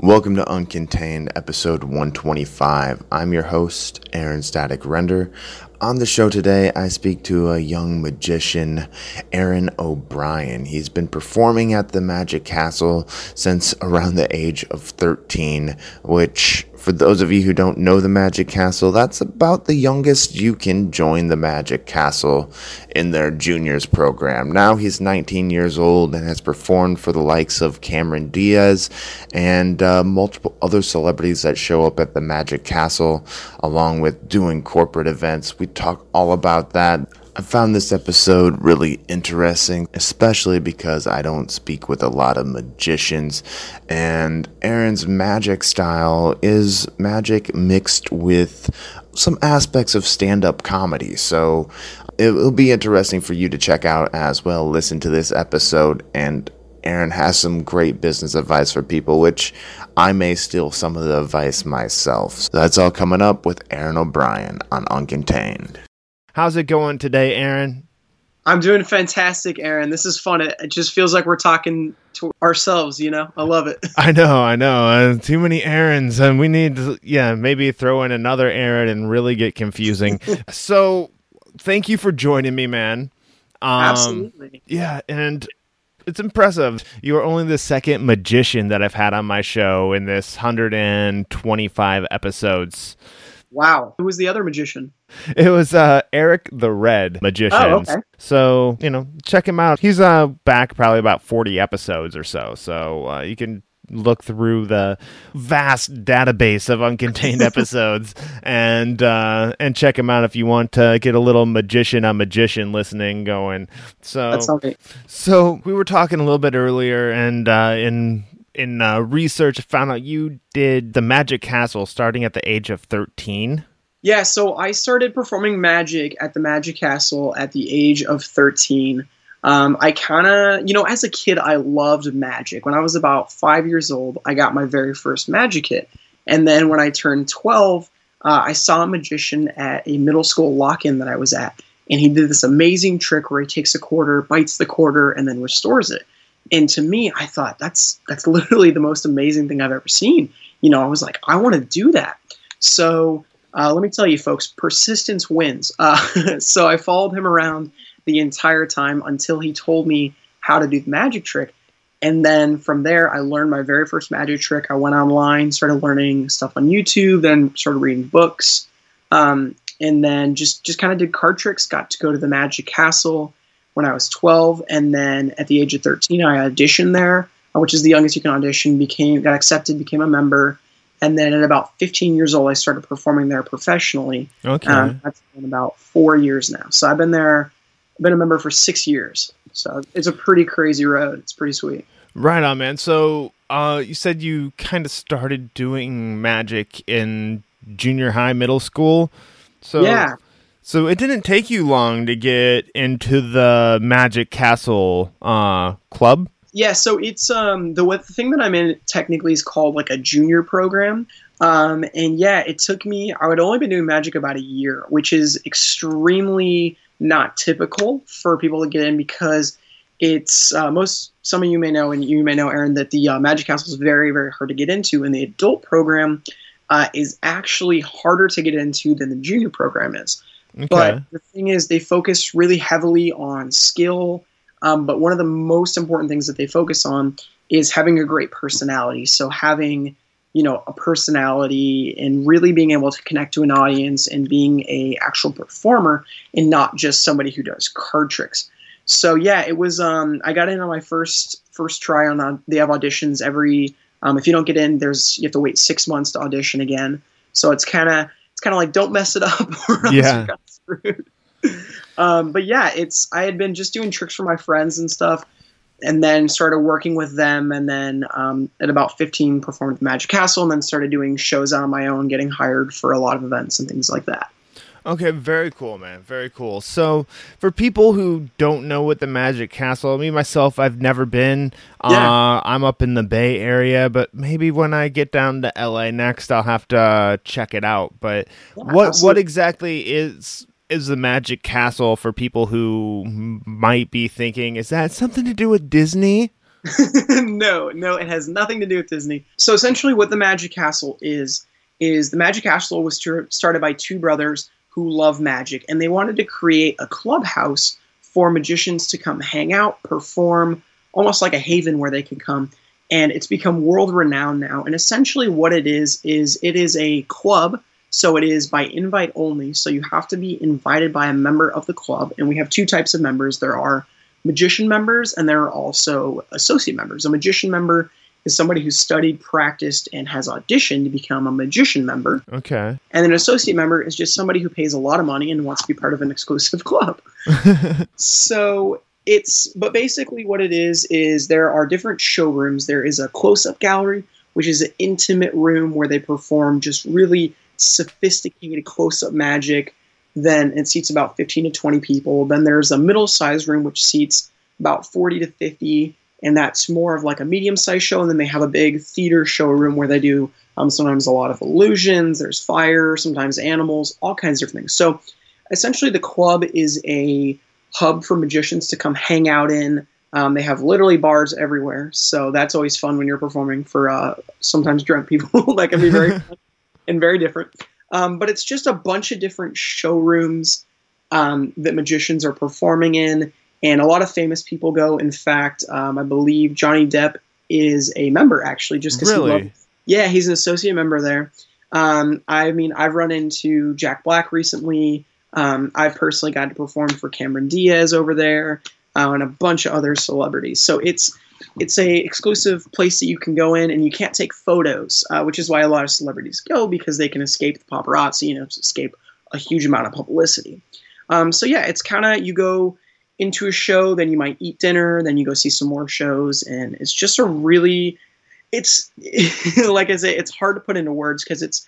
Welcome to Uncontained, episode 125. I'm your host, Aaron Static Render. On the show today, I speak to a young magician, Aaron O'Brien. He's been performing at the Magic Castle since around the age of 13, which for those of you who don't know the Magic Castle, that's about the youngest you can join the Magic Castle in their juniors program. Now he's 19 years old and has performed for the likes of Cameron Diaz and uh, multiple other celebrities that show up at the Magic Castle, along with doing corporate events. We talk all about that. I found this episode really interesting, especially because I don't speak with a lot of magicians, and Aaron's magic style is magic mixed with some aspects of stand up comedy. So it will be interesting for you to check out as well. Listen to this episode, and Aaron has some great business advice for people, which I may steal some of the advice myself. So that's all coming up with Aaron O'Brien on Uncontained. How's it going today, Aaron? I'm doing fantastic, Aaron. This is fun. It, it just feels like we're talking to ourselves, you know? I love it. I know, I know. Uh, too many errands, and we need to, yeah, maybe throw in another errand and really get confusing. so, thank you for joining me, man. Um, Absolutely. Yeah, and it's impressive. You are only the second magician that I've had on my show in this 125 episodes. Wow. Who was the other magician? It was uh, Eric the Red Magician. Oh, okay. So, you know, check him out. He's uh, back probably about 40 episodes or so. So uh, you can look through the vast database of uncontained episodes and uh, and check them out if you want to get a little magician on magician listening going. So okay. so we were talking a little bit earlier, and uh, in in uh, research, I found out you did the Magic Castle starting at the age of 13. Yeah, so I started performing magic at the Magic Castle at the age of 13. Um, I kind of, you know, as a kid, I loved magic. When I was about five years old, I got my very first magic kit. And then when I turned 12, uh, I saw a magician at a middle school lock in that I was at. And he did this amazing trick where he takes a quarter, bites the quarter, and then restores it. And to me, I thought that's that's literally the most amazing thing I've ever seen. You know, I was like, I want to do that. So uh, let me tell you, folks, persistence wins. Uh, so I followed him around the entire time until he told me how to do the magic trick. And then from there, I learned my very first magic trick. I went online, started learning stuff on YouTube, then started reading books, um, and then just just kind of did card tricks. Got to go to the Magic Castle when I was 12, and then at the age of 13, I auditioned there, which is the youngest you can audition. Became got accepted, became a member, and then at about 15 years old, I started performing there professionally. Okay, um, that's been about four years now. So I've been there, I've been a member for six years. So it's a pretty crazy road. It's pretty sweet. Right on, man. So uh, you said you kind of started doing magic in junior high, middle school. So yeah. So it didn't take you long to get into the Magic Castle uh, club. Yeah, so it's um the the thing that I'm in technically is called like a junior program. Um, and yeah, it took me. I would only been doing magic about a year, which is extremely not typical for people to get in because it's uh, most some of you may know and you may know Aaron that the uh, Magic Castle is very very hard to get into, and the adult program uh, is actually harder to get into than the junior program is. Okay. But the thing is, they focus really heavily on skill. Um, but one of the most important things that they focus on is having a great personality. So having you know a personality and really being able to connect to an audience and being a actual performer and not just somebody who does card tricks. So yeah, it was. Um, I got in on my first first try on. Uh, they have auditions every. Um, if you don't get in, there's you have to wait six months to audition again. So it's kind of it's kind of like don't mess it up or else yeah. you got screwed. Um, but yeah, it's I had been just doing tricks for my friends and stuff, and then started working with them, and then um, at about 15 performed at Magic Castle, and then started doing shows on my own, getting hired for a lot of events and things like that. Okay, very cool, man. Very cool. So, for people who don't know what the Magic Castle, me myself, I've never been. Yeah. Uh, I'm up in the Bay Area, but maybe when I get down to LA next, I'll have to check it out. But yeah, what absolutely. what exactly is is the Magic Castle for people who might be thinking, is that something to do with Disney? no, no, it has nothing to do with Disney. So essentially, what the Magic Castle is is the Magic Castle was started by two brothers who love magic, and they wanted to create a clubhouse for magicians to come hang out, perform, almost like a haven where they can come. And it's become world renowned now. And essentially, what it is is it is a club. So it is by invite only. So you have to be invited by a member of the club. And we have two types of members. There are magician members, and there are also associate members. A magician member is somebody who's studied, practiced, and has auditioned to become a magician member. Okay. And an associate member is just somebody who pays a lot of money and wants to be part of an exclusive club. so it's, but basically what it is, is there are different showrooms. There is a close up gallery, which is an intimate room where they perform just really sophisticated close up magic then it seats about 15 to 20 people. Then there's a middle sized room which seats about 40 to 50, and that's more of like a medium sized show. And then they have a big theater showroom where they do um, sometimes a lot of illusions, there's fire, sometimes animals, all kinds of different things. So essentially, the club is a hub for magicians to come hang out in. Um, they have literally bars everywhere, so that's always fun when you're performing for uh, sometimes drunk people. that can be very fun and very different. Um, but it's just a bunch of different showrooms um, that magicians are performing in, and a lot of famous people go. In fact, um, I believe Johnny Depp is a member actually, just because really? he loves. Yeah, he's an associate member there. Um, I mean, I've run into Jack Black recently. Um, I've personally got to perform for Cameron Diaz over there, uh, and a bunch of other celebrities. So it's it's a exclusive place that you can go in and you can't take photos, uh, which is why a lot of celebrities go because they can escape the paparazzi, you know, escape a huge amount of publicity. Um, so yeah, it's kind of you go into a show, then you might eat dinner, then you go see some more shows, and it's just a really, it's like I say, it's hard to put into words because it's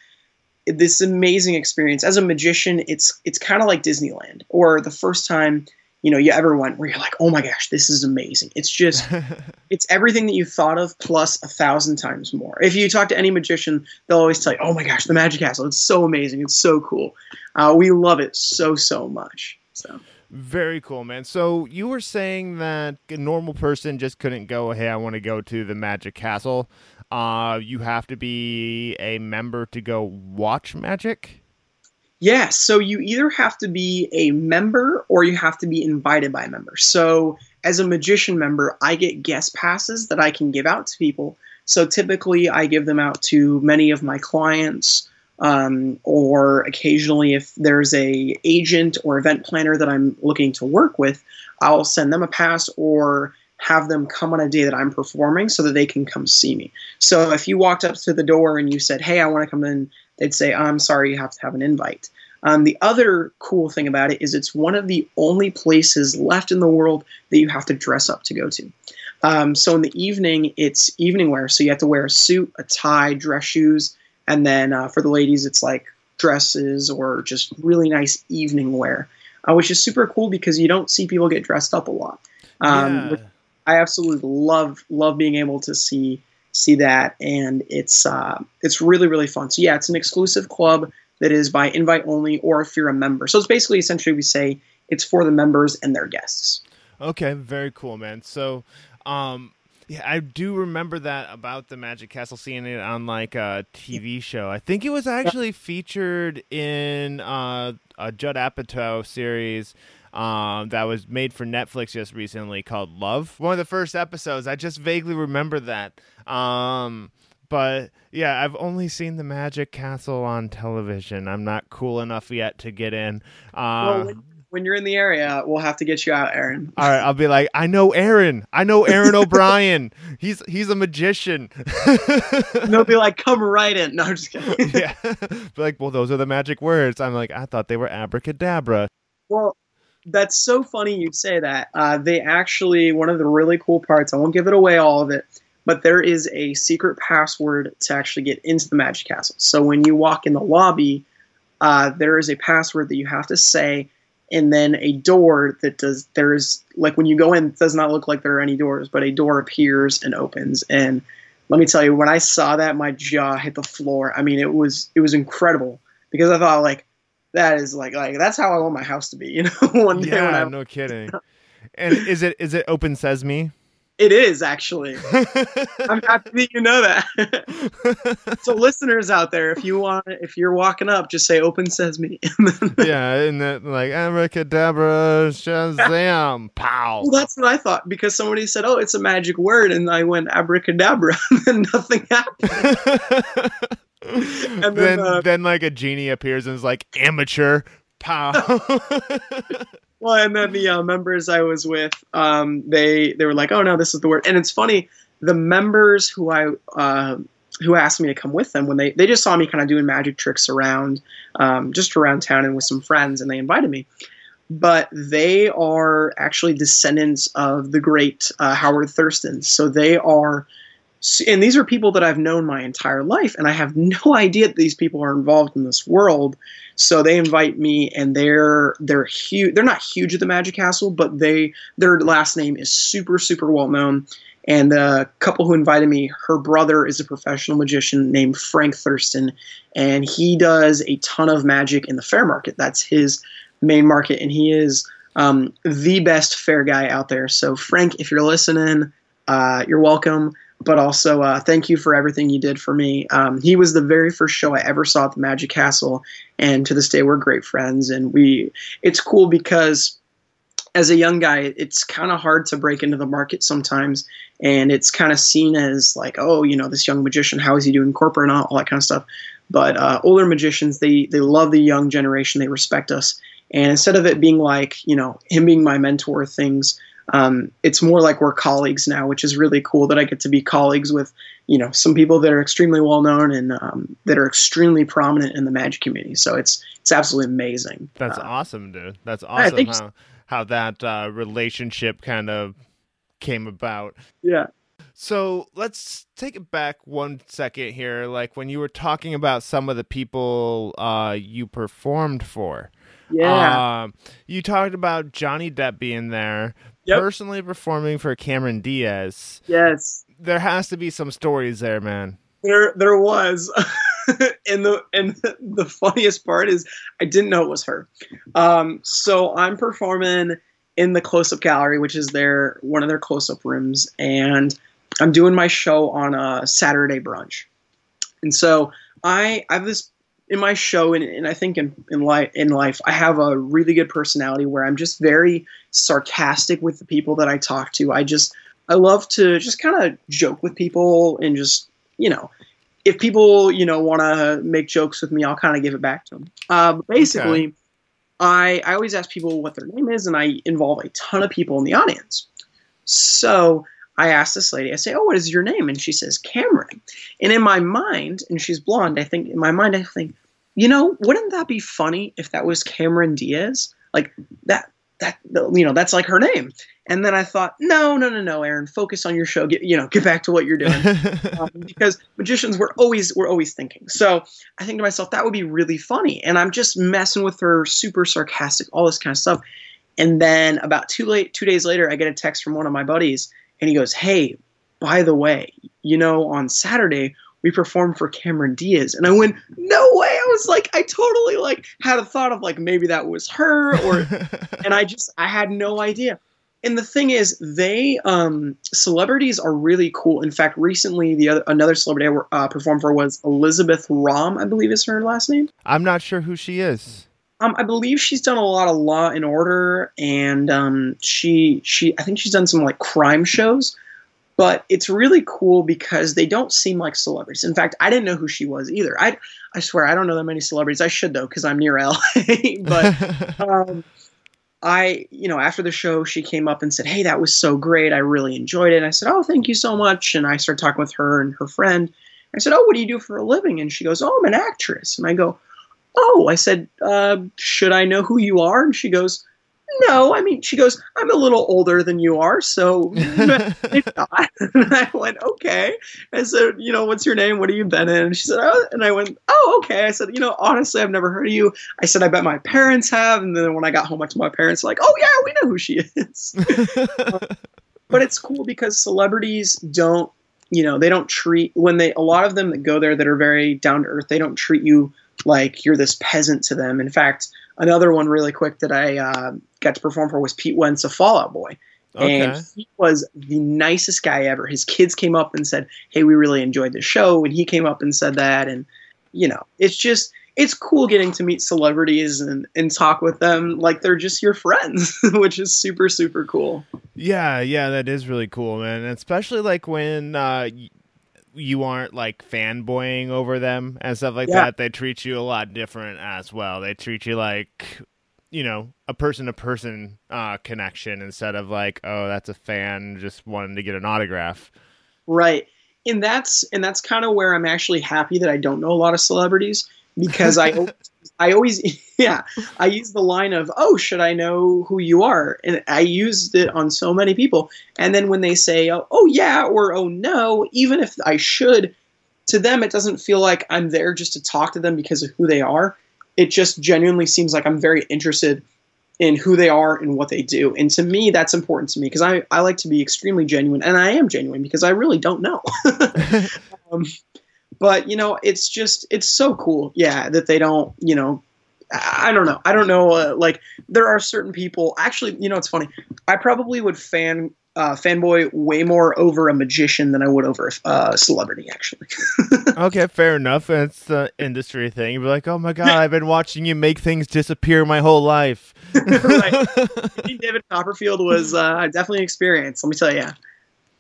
this amazing experience as a magician. It's it's kind of like Disneyland or the first time you know you ever went where you're like oh my gosh this is amazing. It's just it's everything that you thought of plus a thousand times more. If you talk to any magician they'll always tell you oh my gosh the magic castle it's so amazing it's so cool. Uh, we love it so so much so. Very cool man. So you were saying that a normal person just couldn't go hey i want to go to the magic castle. Uh, you have to be a member to go watch magic yeah, so you either have to be a member or you have to be invited by a member. So, as a magician member, I get guest passes that I can give out to people. So, typically, I give them out to many of my clients, um, or occasionally, if there's a agent or event planner that I'm looking to work with, I'll send them a pass or have them come on a day that I'm performing so that they can come see me. So if you walked up to the door and you said, "Hey, I want to come in they'd say, I'm sorry, you have to have an invite. Um, the other cool thing about it is it's one of the only places left in the world that you have to dress up to go to. Um, so in the evening, it's evening wear. So you have to wear a suit, a tie, dress shoes, and then uh, for the ladies, it's like dresses or just really nice evening wear, uh, which is super cool because you don't see people get dressed up a lot. Um, yeah. I absolutely love love being able to see see that, and it's uh, it's really really fun. So yeah, it's an exclusive club that is by invite only, or if you're a member. So it's basically essentially we say it's for the members and their guests. Okay, very cool, man. So, um, yeah, I do remember that about the Magic Castle, seeing it on like a TV show. I think it was actually featured in uh, a Judd Apatow series um, that was made for Netflix just recently called Love. One of the first episodes. I just vaguely remember that. Um, but yeah, I've only seen the Magic Castle on television. I'm not cool enough yet to get in. Uh, well, when you're in the area, we'll have to get you out, Aaron. All right, I'll be like, I know Aaron. I know Aaron O'Brien. He's he's a magician. and they'll be like, come right in. No, I'm just kidding. yeah, be like, well, those are the magic words. I'm like, I thought they were abracadabra. Well, that's so funny you say that. Uh, they actually, one of the really cool parts, I won't give it away all of it, but there is a secret password to actually get into the Magic Castle. So when you walk in the lobby, uh, there is a password that you have to say, and then a door that does, there's, like when you go in, it does not look like there are any doors, but a door appears and opens. And let me tell you, when I saw that, my jaw hit the floor. I mean, it was, it was incredible because I thought, like, that is like like that's how I want my house to be. You know, one day yeah, no kidding. and is it is it open sesame? It is actually. I'm happy that you know that. so, listeners out there, if you want, if you're walking up, just say "Open says Sesame." yeah, and then like abracadabra, shazam, pow. Well, that's what I thought because somebody said, "Oh, it's a magic word," and I went abracadabra, and nothing happened. and then, then, uh, then like a genie appears and is like amateur pow. well, and then the uh, members I was with, um, they they were like, "Oh no, this is the word." And it's funny, the members who I uh, who asked me to come with them when they they just saw me kind of doing magic tricks around, um, just around town and with some friends, and they invited me. But they are actually descendants of the great uh, Howard Thurston, so they are and these are people that I've known my entire life, and I have no idea that these people are involved in this world. So they invite me, and they're they're huge. They're not huge at the Magic Castle, but they their last name is super super well known. And the couple who invited me, her brother is a professional magician named Frank Thurston, and he does a ton of magic in the fair market. That's his main market, and he is um, the best fair guy out there. So Frank, if you're listening, uh, you're welcome but also uh, thank you for everything you did for me. Um, he was the very first show I ever saw at the Magic Castle, and to this day we're great friends. And we, it's cool because as a young guy, it's kind of hard to break into the market sometimes, and it's kind of seen as like, oh, you know, this young magician, how is he doing corporate and all, all that kind of stuff. But uh, older magicians, they they love the young generation, they respect us, and instead of it being like, you know, him being my mentor, things um, it's more like we're colleagues now, which is really cool that I get to be colleagues with, you know, some people that are extremely well known and um, that are extremely prominent in the magic community. So it's it's absolutely amazing. That's uh, awesome, dude. That's awesome how how that uh, relationship kind of came about. Yeah. So let's take it back one second here. Like when you were talking about some of the people uh, you performed for. Yeah. Uh, you talked about Johnny Depp being there, yep. personally performing for Cameron Diaz. Yes. There has to be some stories there, man. There there was. and the and the funniest part is I didn't know it was her. Um, so I'm performing in the close up gallery, which is their one of their close up rooms, and I'm doing my show on a Saturday brunch. And so I, I have this in my show and, and I think in, in life in life I have a really good personality where I'm just very sarcastic with the people that I talk to. I just I love to just kind of joke with people and just you know if people you know want to make jokes with me, I'll kind of give it back to them. Uh, basically, okay. I I always ask people what their name is, and I involve a ton of people in the audience. So I asked this lady, I say, "Oh, what is your name?" And she says, "Cameron." And in my mind, and she's blonde, I think in my mind, I think, you know, wouldn't that be funny if that was Cameron Diaz? Like that that you know that's like her name. And then i thought no no no no aaron focus on your show. Get you know get back to what you're doing. Um, because magicians were always we're always thinking. So i think to myself that would be really funny. And i'm just messing with her super sarcastic all this kind of stuff. And then about two late two days later i get a text from one of my buddies and he goes hey by the way you know on saturday we performed for Cameron Diaz. And I went, no way. I was like, I totally like had a thought of like maybe that was her or, and I just, I had no idea. And the thing is, they, um, celebrities are really cool. In fact, recently the other, another celebrity I uh, performed for was Elizabeth Röhm, I believe is her last name. I'm not sure who she is. Um, I believe she's done a lot of Law and Order, and um, she she I think she's done some like crime shows. But it's really cool because they don't seem like celebrities. In fact, I didn't know who she was either. I, I swear I don't know that many celebrities. I should though because I'm near LA. but um, I, you know, after the show, she came up and said, "Hey, that was so great. I really enjoyed it." And I said, "Oh, thank you so much." And I started talking with her and her friend. I said, "Oh, what do you do for a living?" And she goes, "Oh, I'm an actress." And I go, "Oh," I said, uh, "Should I know who you are?" And she goes, no, I mean, she goes, I'm a little older than you are, so if not. and I went, okay. I said, you know, what's your name? What have you been in? And she said, oh, and I went, oh, okay. I said, you know, honestly, I've never heard of you. I said, I bet my parents have. And then when I got home, I told my parents, like, oh, yeah, we know who she is. but it's cool because celebrities don't, you know, they don't treat, when they, a lot of them that go there that are very down to earth, they don't treat you like you're this peasant to them. In fact, another one really quick that I uh, got to perform for was Pete Wentz of Fall Out Boy. Okay. And he was the nicest guy ever. His kids came up and said, "Hey, we really enjoyed the show," and he came up and said that. And you know, it's just it's cool getting to meet celebrities and, and talk with them like they're just your friends, which is super super cool. Yeah, yeah, that is really cool, man. especially like when uh, you aren't like fanboying over them and stuff like yeah. that. They treat you a lot different as well. They treat you like you know a person to person connection instead of like oh that's a fan just wanting to get an autograph right and that's and that's kind of where i'm actually happy that i don't know a lot of celebrities because i i always yeah i use the line of oh should i know who you are and i used it on so many people and then when they say oh, oh yeah or oh no even if i should to them it doesn't feel like i'm there just to talk to them because of who they are it just genuinely seems like I'm very interested in who they are and what they do. And to me, that's important to me because I, I like to be extremely genuine, and I am genuine because I really don't know. um, but you know, it's just it's so cool, yeah, that they don't, you know, I don't know, I don't know, uh, like there are certain people. Actually, you know, it's funny. I probably would fan uh, fanboy way more over a magician than I would over a uh, celebrity, actually. okay, fair enough. It's the industry thing. You'd be like, oh my God, I've been watching you make things disappear my whole life. right. David Copperfield was uh, definitely an experience, let me tell you.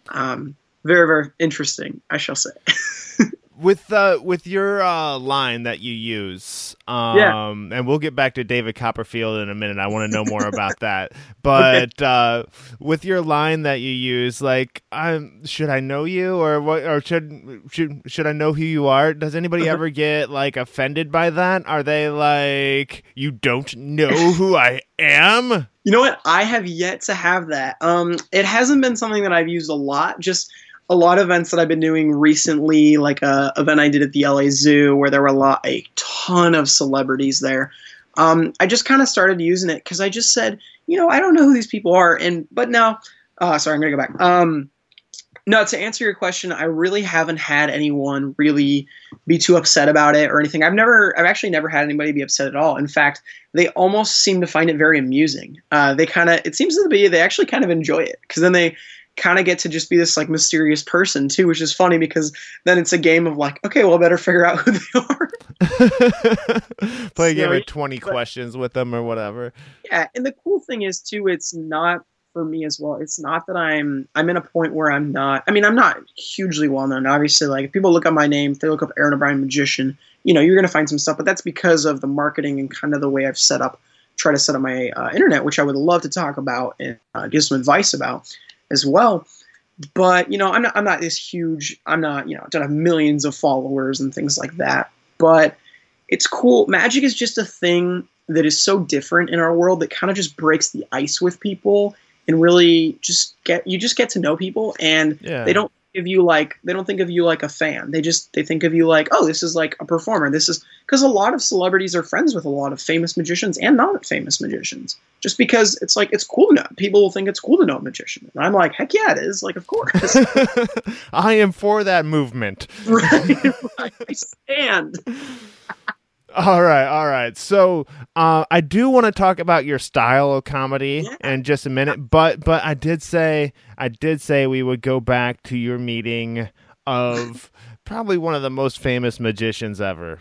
Um, very, very interesting, I shall say with uh with your uh line that you use um yeah. and we'll get back to David Copperfield in a minute. I want to know more about that. But okay. uh with your line that you use like um should I know you or what or should should should I know who you are? Does anybody ever get like offended by that? Are they like you don't know who I am? You know what? I have yet to have that. Um it hasn't been something that I've used a lot just a lot of events that I've been doing recently, like a event I did at the LA Zoo where there were a lot, a ton of celebrities there. Um, I just kind of started using it because I just said, you know, I don't know who these people are, and but now, uh, sorry, I'm gonna go back. Um, no, to answer your question, I really haven't had anyone really be too upset about it or anything. I've never, I've actually never had anybody be upset at all. In fact, they almost seem to find it very amusing. Uh, they kind of, it seems to be, they actually kind of enjoy it because then they kind of get to just be this like mysterious person too, which is funny because then it's a game of like, okay, well, I better figure out who they are. Play a game of twenty but, questions with them or whatever. Yeah, and the cool thing is too, it's not for me as well. It's not that I'm I'm in a point where I'm not. I mean, I'm not hugely well known. Obviously, like if people look up my name, if they look up Aaron O'Brien magician, you know, you're gonna find some stuff. But that's because of the marketing and kind of the way I've set up, try to set up my uh, internet, which I would love to talk about and uh, give some advice about as well. But you know, I'm not I'm not this huge. I'm not you know don't have millions of followers and things like that. But it's cool. Magic is just a thing that is so different in our world that kind of just breaks the ice with people and really just get you just get to know people and yeah. they don't of you like they don't think of you like a fan. They just they think of you like, oh, this is like a performer. This is because a lot of celebrities are friends with a lot of famous magicians and not famous magicians. Just because it's like it's cool to know. People will think it's cool to know a magician. And I'm like, heck yeah, it is. Like, of course. I am for that movement. right, right. I stand. All right, all right. So uh, I do want to talk about your style of comedy yeah. in just a minute, but but I did say I did say we would go back to your meeting of probably one of the most famous magicians ever.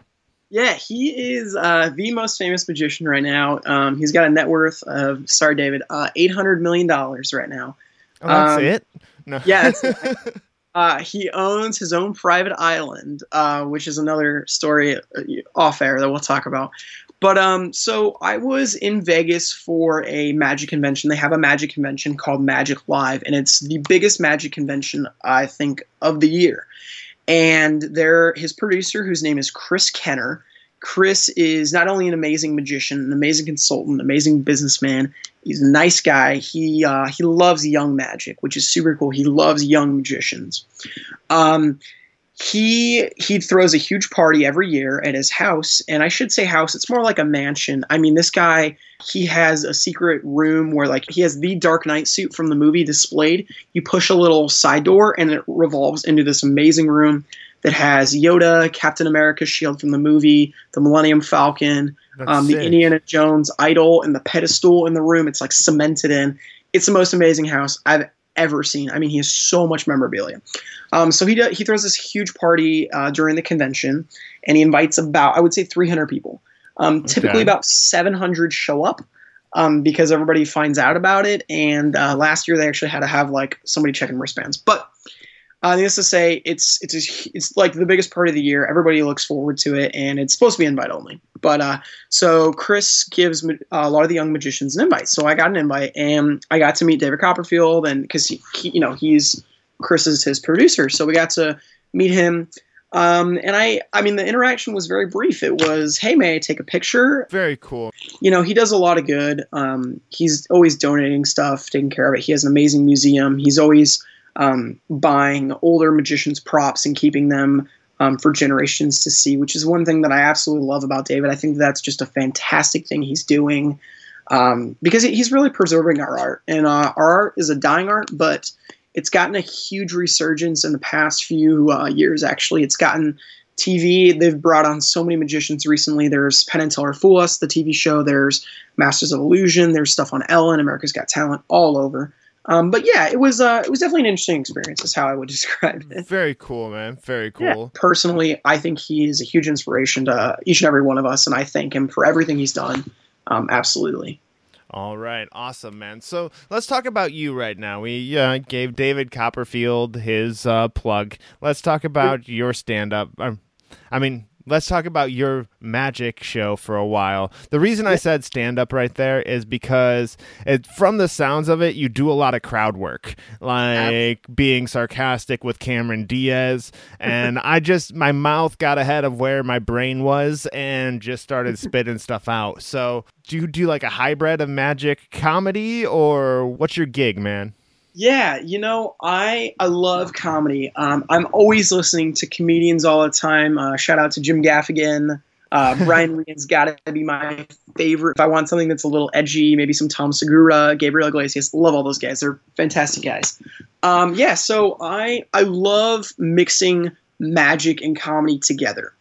Yeah, he is uh, the most famous magician right now. Um, he's got a net worth of sorry, David, uh, eight hundred million dollars right now. Oh, that's um, it. No. Yeah. Uh, he owns his own private island, uh, which is another story uh, off air that we'll talk about. But um, so I was in Vegas for a magic convention. They have a magic convention called Magic Live, and it's the biggest magic convention I think of the year. And there, his producer, whose name is Chris Kenner, Chris is not only an amazing magician, an amazing consultant, an amazing businessman. He's a nice guy. He uh, he loves young magic, which is super cool. He loves young magicians. Um, he he throws a huge party every year at his house, and I should say house. It's more like a mansion. I mean, this guy he has a secret room where like he has the Dark Knight suit from the movie displayed. You push a little side door, and it revolves into this amazing room that has Yoda, Captain America's shield from the movie, the Millennium Falcon, um, the Indiana Jones idol, and the pedestal in the room. It's like cemented in. it's the most amazing house I've ever seen. I mean, he has so much memorabilia. Um, so he does, he throws this huge party uh, during the convention, and he invites about I would say 300 people. Um, okay. Typically, about 700 show up um, because everybody finds out about it. And uh, last year, they actually had to have like somebody checking wristbands. But uh, needless to say, it's it's a, it's like the biggest part of the year. Everybody looks forward to it, and it's supposed to be invite only. But uh, so Chris gives uh, a lot of the young magicians an invite. So I got an invite, and I got to meet David Copperfield, and because he, he, you know, he's Chris is his producer, so we got to meet him. Um, and I, I mean, the interaction was very brief. It was, "Hey, may I take a picture?" Very cool. You know, he does a lot of good. Um, he's always donating stuff, taking care of it. He has an amazing museum. He's always um, buying older magicians' props and keeping them um, for generations to see, which is one thing that I absolutely love about David. I think that's just a fantastic thing he's doing um, because he's really preserving our art. And uh, our art is a dying art, but it's gotten a huge resurgence in the past few uh, years, actually. It's gotten TV. They've brought on so many magicians recently. There's Penn and Teller Fool Us, the TV show. There's Masters of Illusion. There's stuff on Ellen, America's Got Talent, all over. Um, but yeah, it was uh, it was definitely an interesting experience. Is how I would describe it. Very cool, man. Very cool. Yeah. Personally, I think he is a huge inspiration to each and every one of us, and I thank him for everything he's done. Um, absolutely. All right, awesome, man. So let's talk about you right now. We uh, gave David Copperfield his uh, plug. Let's talk about your stand up. Um, I mean, let's talk about your magic show for a while. The reason I said stand up right there is because it, from the sounds of it, you do a lot of crowd work, like being sarcastic with Cameron Diaz. And I just, my mouth got ahead of where my brain was and just started spitting stuff out. So, do you do like a hybrid of magic comedy or what's your gig, man? Yeah, you know, I I love comedy. Um, I'm always listening to comedians all the time. Uh, shout out to Jim Gaffigan. Uh, Brian Regan's got to be my favorite. If I want something that's a little edgy, maybe some Tom Segura, Gabriel Iglesias. Love all those guys. They're fantastic guys. Um, yeah, so I I love mixing magic and comedy together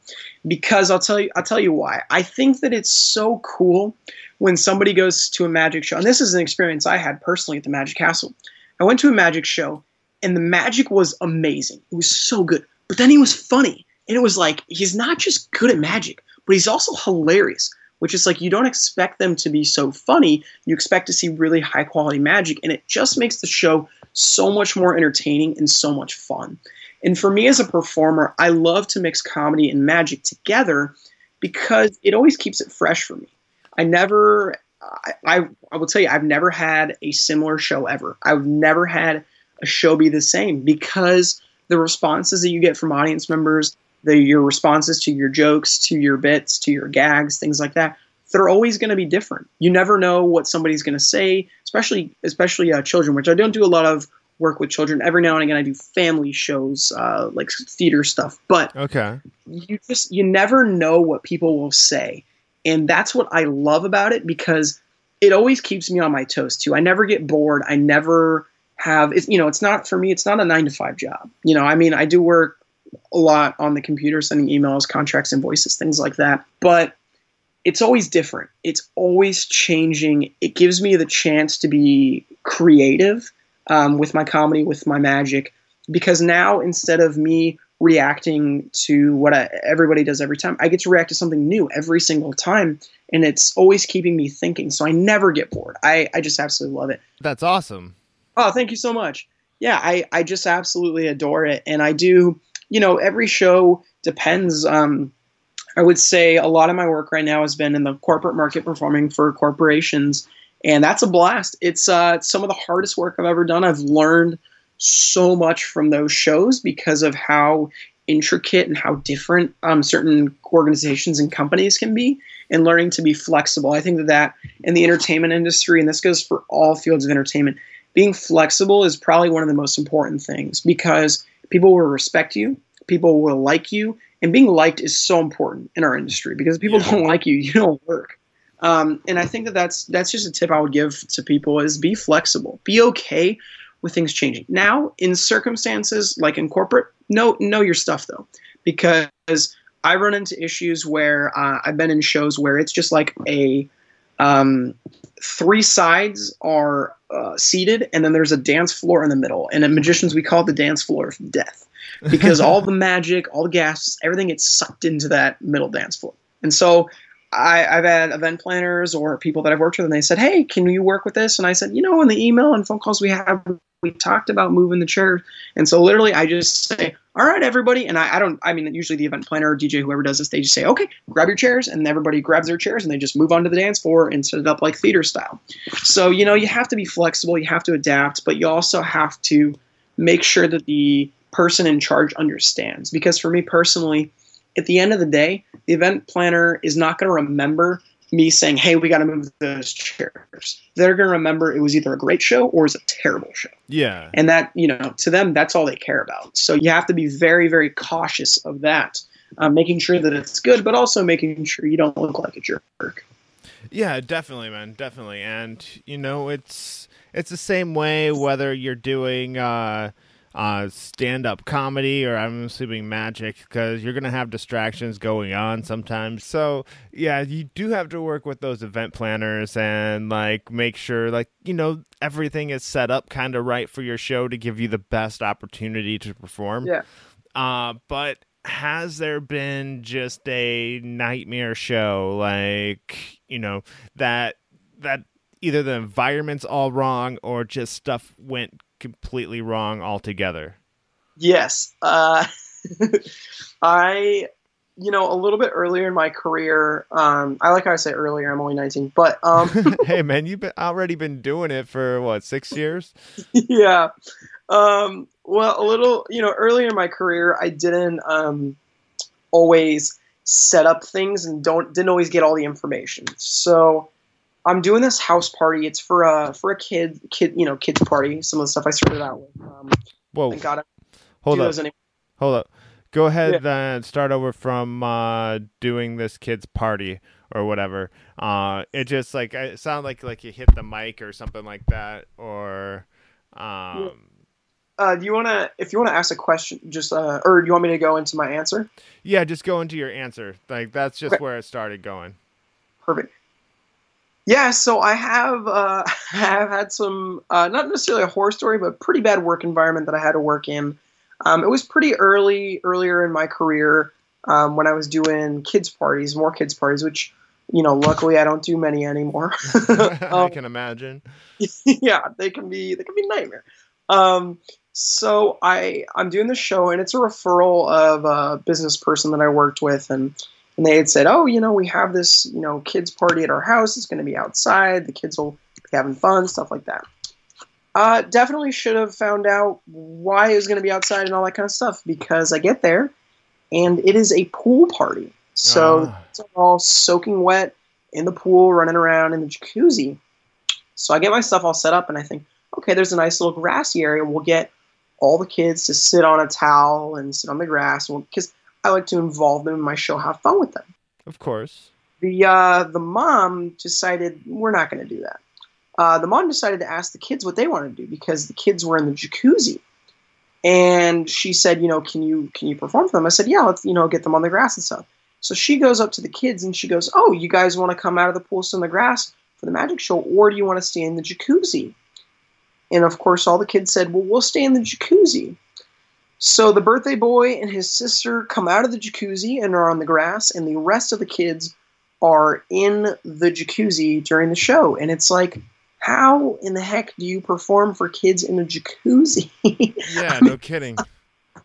because I'll tell you I'll tell you why. I think that it's so cool when somebody goes to a magic show, and this is an experience I had personally at the Magic Castle I went to a magic show, and the magic was amazing. It was so good. But then he was funny. And it was like, he's not just good at magic, but he's also hilarious, which is like, you don't expect them to be so funny. You expect to see really high quality magic. And it just makes the show so much more entertaining and so much fun. And for me as a performer, I love to mix comedy and magic together because it always keeps it fresh for me. I never I, I, I will tell you, I've never had a similar show ever. I've never had a show be the same because the responses that you get from audience members, the your responses to your jokes, to your bits, to your gags, things like that, they're always going to be different. You never know what somebody's going to say, especially especially uh, children, which I don't do a lot of work with children. Every now and again, I do family shows, uh, like theater stuff. But okay, you just you never know what people will say. And that's what I love about it because it always keeps me on my toes too. I never get bored. I never have it's you know, it's not for me, it's not a nine to five job. You know, I mean I do work a lot on the computer, sending emails, contracts, invoices, things like that. But it's always different. It's always changing. It gives me the chance to be creative um, with my comedy, with my magic, because now instead of me reacting to what I, everybody does every time. I get to react to something new every single time, and it's always keeping me thinking. So I never get bored. I, I just absolutely love it. That's awesome. Oh, thank you so much. Yeah, I, I just absolutely adore it. And I do, you know, every show depends. Um, I would say a lot of my work right now has been in the corporate market performing for corporations. And that's a blast. It's uh, some of the hardest work I've ever done. I've learned so much from those shows because of how intricate and how different um, certain organizations and companies can be and learning to be flexible. I think that that in the entertainment industry and this goes for all fields of entertainment being flexible is probably one of the most important things because people will respect you people will like you and being liked is so important in our industry because if people yeah. don't like you you don't work. Um, and i think that that's that's just a tip i would give to people is be flexible. Be okay with things changing. Now, in circumstances like in corporate, know know your stuff though, because I run into issues where uh, I've been in shows where it's just like a Um, three sides are uh, seated, and then there's a dance floor in the middle. And in magicians, we call it the dance floor of death because all the magic, all the gas, everything gets sucked into that middle dance floor. And so I, have had event planners or people that I've worked with, and they said, "Hey, can you work with this?" And I said, "You know, in the email and phone calls we have, we talked about moving the chair." And so literally, I just say, "All right, everybody," and I, I don't. I mean, usually the event planner or DJ, whoever does this, they just say, "Okay, grab your chairs," and everybody grabs their chairs, and they just move onto the dance floor and set it up like theater style. So you know, you have to be flexible, you have to adapt, but you also have to make sure that the person in charge understands. Because for me personally at the end of the day, the event planner is not going to remember me saying, "Hey, we got to move those chairs." They're going to remember it was either a great show or it was a terrible show. Yeah. And that, you know, to them, that's all they care about. So you have to be very, very cautious of that, um, making sure that it's good, but also making sure you don't look like a jerk. Yeah, definitely, man, definitely. And you know, it's it's the same way whether you're doing. Uh, uh, stand up comedy or I'm assuming magic because you're going to have distractions going on sometimes. So, yeah, you do have to work with those event planners and like make sure, like, you know, everything is set up kind of right for your show to give you the best opportunity to perform. Yeah. Uh, but has there been just a nightmare show like, you know, that, that, Either the environment's all wrong or just stuff went completely wrong altogether. Yes. Uh, I, you know, a little bit earlier in my career, um, I like how I say earlier, I'm only 19, but. Um, hey, man, you've been, already been doing it for what, six years? yeah. Um, well, a little, you know, earlier in my career, I didn't um, always set up things and don't didn't always get all the information. So I'm doing this house party. It's for a for a kid kid you know kids party. Some of the stuff I started out with. Um, Whoa! Hold up. Hold up. Go ahead yeah. and start over from uh, doing this kid's party or whatever. Uh, it just like it sounded like like you hit the mic or something like that, or. Um, uh, do you want to, if you want to ask a question, just, uh, or do you want me to go into my answer? Yeah, just go into your answer. Like that's just okay. where it started going. Perfect. Yeah, so I have uh, have had some uh, not necessarily a horror story, but pretty bad work environment that I had to work in. Um, it was pretty early earlier in my career um, when I was doing kids parties, more kids parties, which you know, luckily I don't do many anymore. um, I can imagine. Yeah, they can be they can be nightmare. Um, so I I'm doing the show, and it's a referral of a business person that I worked with, and and they had said, "Oh, you know, we have this, you know, kids party at our house. It's going to be outside. The kids will be having fun, stuff like that." Uh, definitely should have found out why it was going to be outside and all that kind of stuff because I get there and it is a pool party. So uh. it's all soaking wet in the pool, running around in the jacuzzi. So I get my stuff all set up and I think, okay, there's a nice little grassy area. We'll get all the kids to sit on a towel and sit on the grass because I like to involve them in my show, have fun with them. Of course. The uh, the mom decided we're not going to do that. Uh, the mom decided to ask the kids what they wanted to do because the kids were in the jacuzzi, and she said, you know, can you can you perform for them? I said, yeah, let's you know get them on the grass and stuff. So she goes up to the kids and she goes, oh, you guys want to come out of the pool, sit on the grass for the magic show, or do you want to stay in the jacuzzi? And of course, all the kids said, well, we'll stay in the jacuzzi. So the birthday boy and his sister come out of the jacuzzi and are on the grass, and the rest of the kids are in the jacuzzi during the show. And it's like, how in the heck do you perform for kids in a jacuzzi? yeah, no kidding.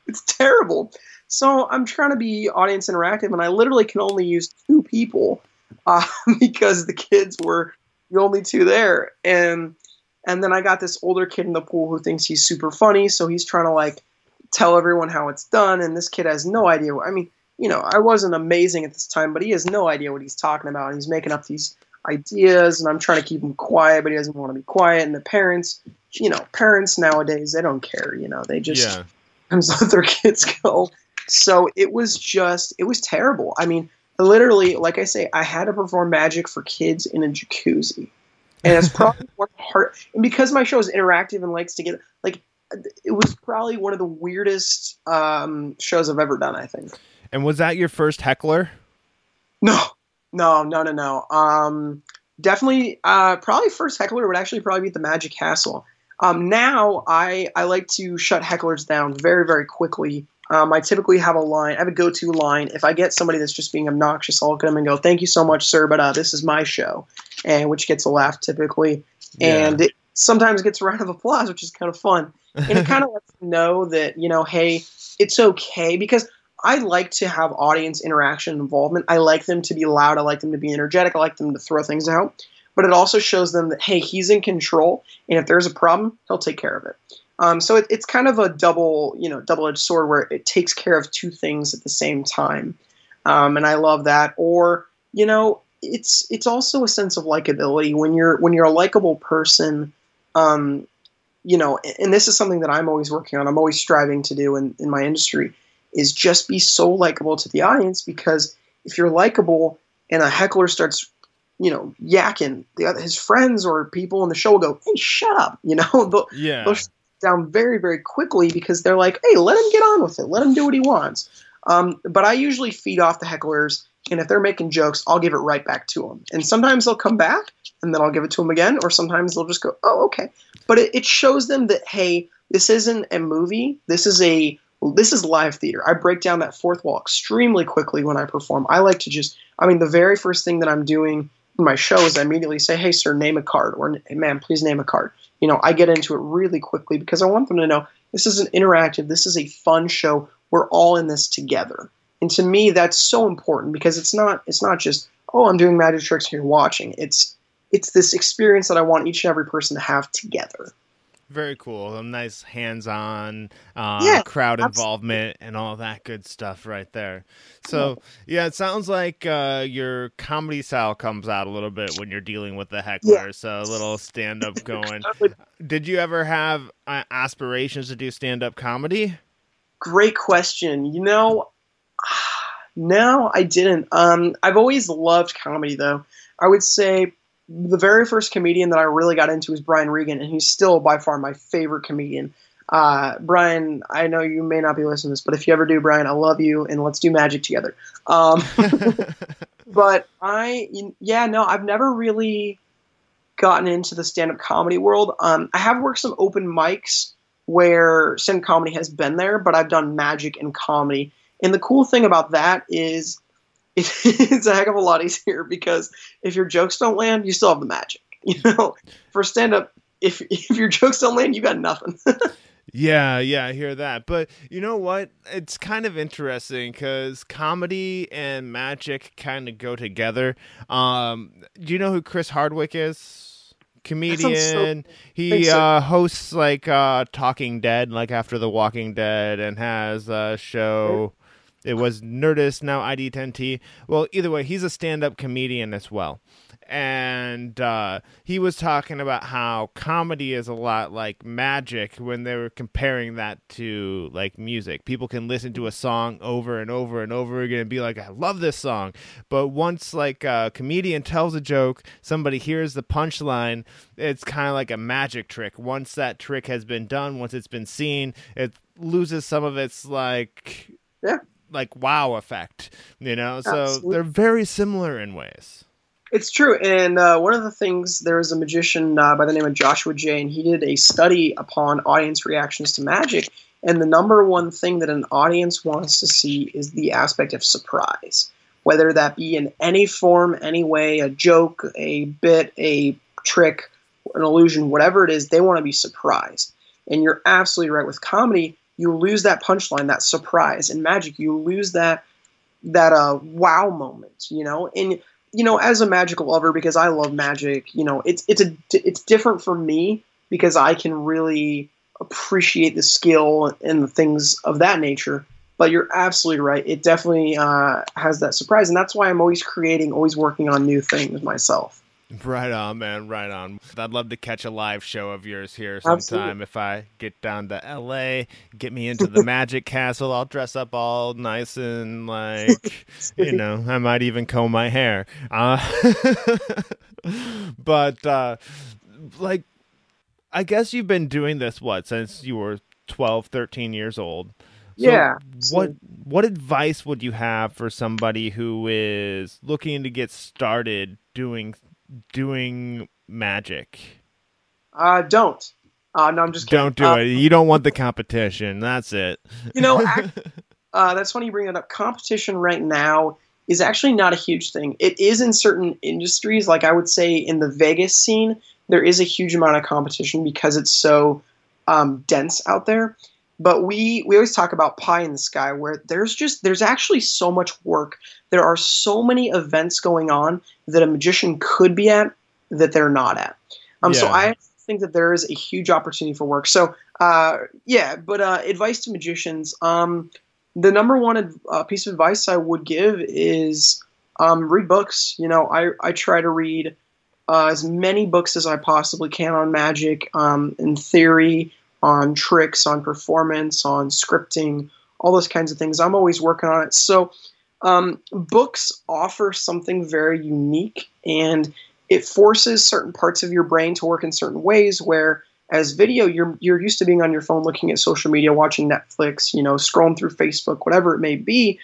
It's terrible. So I'm trying to be audience interactive, and I literally can only use two people uh, because the kids were the only two there. And and then I got this older kid in the pool who thinks he's super funny, so he's trying to like tell everyone how it's done, and this kid has no idea. What, I mean, you know, I wasn't amazing at this time, but he has no idea what he's talking about. He's making up these ideas, and I'm trying to keep him quiet, but he doesn't want to be quiet. And the parents, you know, parents nowadays they don't care. You know, they just yeah. let their kids go. So it was just, it was terrible. I mean, literally, like I say, I had to perform magic for kids in a jacuzzi. And it's probably one hard, and because my show is interactive and likes to get like it was probably one of the weirdest um, shows I've ever done. I think. And was that your first heckler? No, no, no, no, no. Um, definitely, uh, probably first heckler would actually probably be the Magic Castle. Um, now I I like to shut hecklers down very very quickly. Um, I typically have a line. I have a go-to line. If I get somebody that's just being obnoxious, I'll look at them and go, "Thank you so much, sir, but uh, this is my show," and which gets a laugh typically, yeah. and it sometimes gets a round of applause, which is kind of fun, and it kind of lets them know that you know, hey, it's okay because I like to have audience interaction and involvement. I like them to be loud. I like them to be energetic. I like them to throw things out but it also shows them that hey, he's in control, and if there's a problem, he'll take care of it. Um, so it, it's kind of a double, you know, double-edged sword where it takes care of two things at the same time, um, and I love that. Or you know, it's it's also a sense of likability when you're when you're a likable person. Um, you know, and this is something that I'm always working on. I'm always striving to do in, in my industry is just be so likable to the audience because if you're likable and a heckler starts you know, yakking. The other, his friends or people in the show will go, "Hey, shut up!" You know, they'll, yeah. they'll down very, very quickly because they're like, "Hey, let him get on with it. Let him do what he wants." Um, but I usually feed off the hecklers, and if they're making jokes, I'll give it right back to them. And sometimes they'll come back, and then I'll give it to them again, or sometimes they'll just go, "Oh, okay." But it, it shows them that hey, this isn't a movie. This is a this is live theater. I break down that fourth wall extremely quickly when I perform. I like to just, I mean, the very first thing that I'm doing in my show is I immediately say, "Hey, sir, name a card," or "Hey, ma'am, please name a card." You know, I get into it really quickly because I want them to know this is an interactive, this is a fun show. We're all in this together, and to me, that's so important because it's not it's not just oh, I'm doing magic tricks and you're watching. It's it's this experience that I want each and every person to have together. Very cool. A nice hands-on uh, yeah, crowd absolutely. involvement and all that good stuff right there. So yeah, it sounds like uh, your comedy style comes out a little bit when you're dealing with the heckler. Yeah. So a little stand-up going. Did you ever have uh, aspirations to do stand-up comedy? Great question. You know, no, I didn't. Um, I've always loved comedy though. I would say the very first comedian that I really got into was Brian Regan, and he's still by far my favorite comedian. Uh, Brian, I know you may not be listening to this, but if you ever do, Brian, I love you, and let's do magic together. Um, but I, yeah, no, I've never really gotten into the stand-up comedy world. Um, I have worked some open mics where stand-up comedy has been there, but I've done magic and comedy. And the cool thing about that is it's a heck of a lot easier because if your jokes don't land, you still have the magic. You know, for stand up, if if your jokes don't land, you got nothing. yeah, yeah, I hear that. But you know what? It's kind of interesting because comedy and magic kind of go together. Um, do you know who Chris Hardwick is? Comedian. So, he so. uh, hosts like uh, Talking Dead, like after The Walking Dead, and has a show. It was Nerdist, now ID10T. Well, either way, he's a stand up comedian as well. And uh, he was talking about how comedy is a lot like magic when they were comparing that to like music. People can listen to a song over and over and over again and be like, I love this song. But once like a comedian tells a joke, somebody hears the punchline, it's kind of like a magic trick. Once that trick has been done, once it's been seen, it loses some of its like yeah like wow effect, you know. So they're very similar in ways. It's true, and uh, one of the things there was a magician uh, by the name of Joshua Jay, and he did a study upon audience reactions to magic. And the number one thing that an audience wants to see is the aspect of surprise, whether that be in any form, any way, a joke, a bit, a trick, an illusion, whatever it is, they want to be surprised. And you're absolutely right with comedy you lose that punchline, that surprise. In magic, you lose that that uh wow moment, you know. And you know, as a magical lover, because I love magic, you know, it's it's a it's different for me because I can really appreciate the skill and the things of that nature. But you're absolutely right; it definitely uh, has that surprise, and that's why I'm always creating, always working on new things myself. Right on, man. Right on. I'd love to catch a live show of yours here sometime Absolutely. if I get down to LA. Get me into the Magic Castle. I'll dress up all nice and like, you know, I might even comb my hair. Uh, but uh, like, I guess you've been doing this what since you were 12, 13 years old. So yeah. What what advice would you have for somebody who is looking to get started doing doing magic? Uh, don't. Uh, no, I'm just kidding. Don't do uh, it. You don't want the competition. That's it. You know, uh, that's funny you bring that up. Competition right now is actually not a huge thing. It is in certain industries, like I would say in the Vegas scene, there is a huge amount of competition because it's so um, dense out there. But we we always talk about pie in the sky, where there's just there's actually so much work. There are so many events going on that a magician could be at that they're not at. Um, yeah. So I think that there is a huge opportunity for work. So uh, yeah, but uh, advice to magicians. Um, the number one uh, piece of advice I would give is um, read books. You know, I, I try to read uh, as many books as I possibly can on magic, um, in theory, on tricks, on performance, on scripting, all those kinds of things. I'm always working on it. So, um, books offer something very unique and it forces certain parts of your brain to work in certain ways where as video you're you're used to being on your phone looking at social media watching netflix you know scrolling through facebook whatever it may be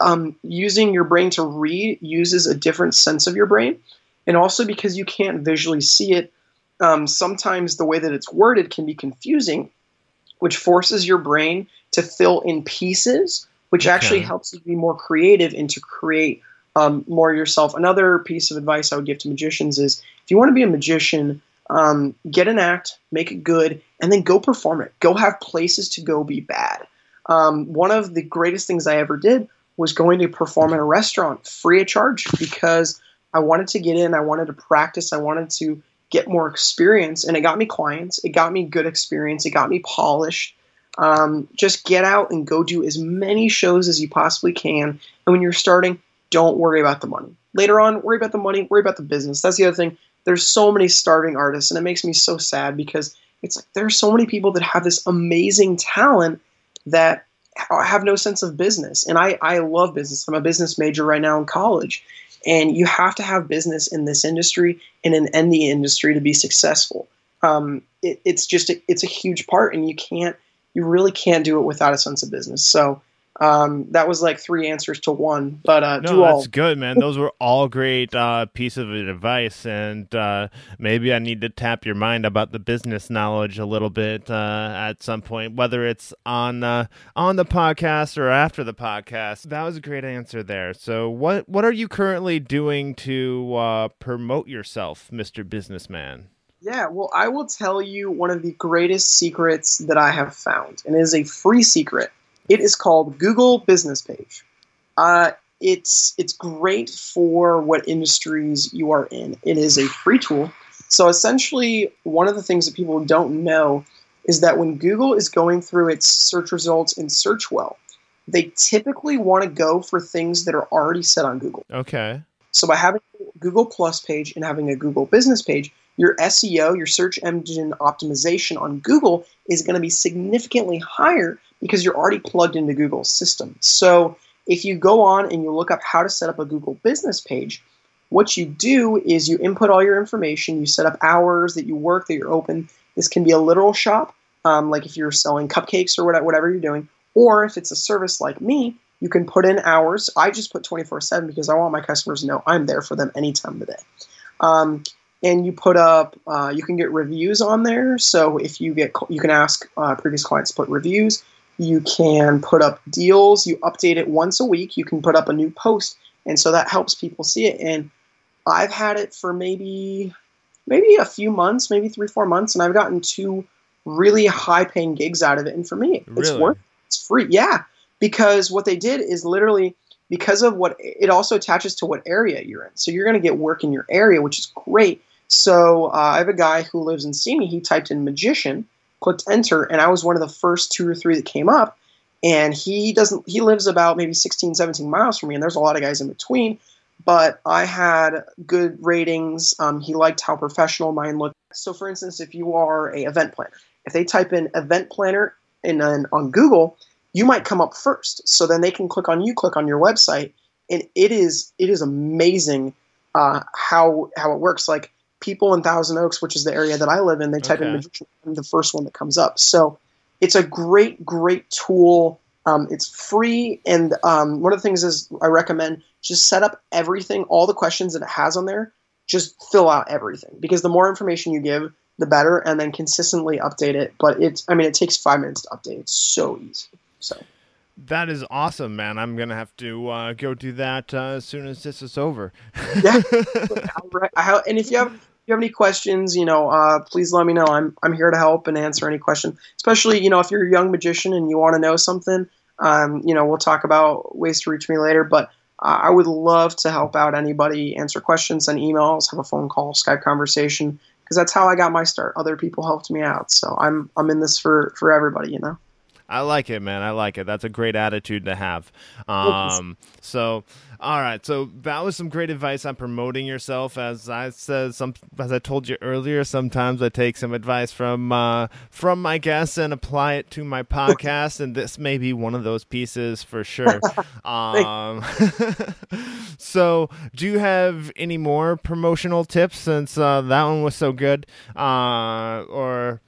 um, using your brain to read uses a different sense of your brain and also because you can't visually see it um, sometimes the way that it's worded can be confusing which forces your brain to fill in pieces which okay. actually helps you be more creative and to create um, more yourself another piece of advice i would give to magicians is if you want to be a magician um, get an act, make it good, and then go perform it. Go have places to go be bad. Um, one of the greatest things I ever did was going to perform in a restaurant free of charge because I wanted to get in, I wanted to practice, I wanted to get more experience, and it got me clients, it got me good experience, it got me polished. Um, just get out and go do as many shows as you possibly can. And when you're starting, don't worry about the money. Later on, worry about the money, worry about the business. That's the other thing there's so many starving artists, and it makes me so sad because it's like there are so many people that have this amazing talent that have no sense of business. And I, I love business. I'm a business major right now in college. And you have to have business in this industry and in any industry to be successful. Um, it, it's just a, it's a huge part, and you can't you really can't do it without a sense of business. So um, that was like three answers to one, but uh, no, that's all. good, man. Those were all great uh, pieces of advice, and uh, maybe I need to tap your mind about the business knowledge a little bit uh, at some point, whether it's on uh, on the podcast or after the podcast. That was a great answer there. So, what what are you currently doing to uh, promote yourself, Mister Businessman? Yeah, well, I will tell you one of the greatest secrets that I have found, and it is a free secret it is called Google Business Page. Uh, it's it's great for what industries you are in. It is a free tool. So essentially, one of the things that people don't know is that when Google is going through its search results in Searchwell, they typically want to go for things that are already set on Google. Okay. So by having a Google Plus page and having a Google Business page, your SEO, your search engine optimization on Google is going to be significantly higher because you're already plugged into Google's system. So if you go on and you look up how to set up a Google business page, what you do is you input all your information, you set up hours that you work, that you're open. This can be a literal shop, um, like if you're selling cupcakes or whatever, you're doing. Or if it's a service like me, you can put in hours. I just put 24 7 because I want my customers to know I'm there for them any time of the day. Um, and you put up, uh, you can get reviews on there. So if you get, you can ask uh, previous clients to put reviews. You can put up deals. You update it once a week. You can put up a new post, and so that helps people see it. And I've had it for maybe maybe a few months, maybe three four months, and I've gotten two really high paying gigs out of it. And for me, it's worth. It's free, yeah. Because what they did is literally because of what it also attaches to what area you're in. So you're going to get work in your area, which is great. So uh, I have a guy who lives in Simi. He typed in magician clicked enter, and I was one of the first two or three that came up. And he doesn't. He lives about maybe 16, 17 miles from me, and there's a lot of guys in between. But I had good ratings. Um, he liked how professional mine looked. So, for instance, if you are a event planner, if they type in event planner in on Google, you might come up first. So then they can click on you, click on your website, and it is it is amazing uh, how how it works. Like people in Thousand Oaks, which is the area that I live in, they type okay. in magician, the first one that comes up. So it's a great, great tool. Um, it's free, and um, one of the things is I recommend just set up everything, all the questions that it has on there just fill out everything because the more information you give, the better, and then consistently update it. But it's, I mean, it takes five minutes to update. It's so easy. So. That is awesome, man. I'm gonna have to uh, go do that uh, as soon as this is over. yeah, and if you have you have any questions, you know, uh, please let me know. I'm I'm here to help and answer any question. Especially, you know, if you're a young magician and you want to know something, um, you know, we'll talk about ways to reach me later. But uh, I would love to help out anybody, answer questions, send emails, have a phone call, Skype conversation, because that's how I got my start. Other people helped me out, so I'm I'm in this for for everybody, you know. I like it, man. I like it. That's a great attitude to have. Um, so, all right. So that was some great advice on promoting yourself. As I said, some as I told you earlier, sometimes I take some advice from uh, from my guests and apply it to my podcast, and this may be one of those pieces for sure. Um, so, do you have any more promotional tips since uh, that one was so good, uh, or?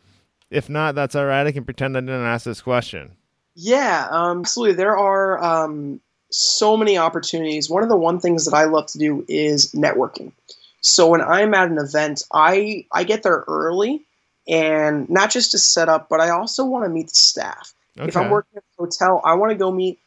If not, that's all right. I can pretend I didn't ask this question. Yeah, um, absolutely. There are um, so many opportunities. One of the one things that I love to do is networking. So when I'm at an event, I I get there early, and not just to set up, but I also want to meet the staff. Okay. If I'm working at a hotel, I want to go meet.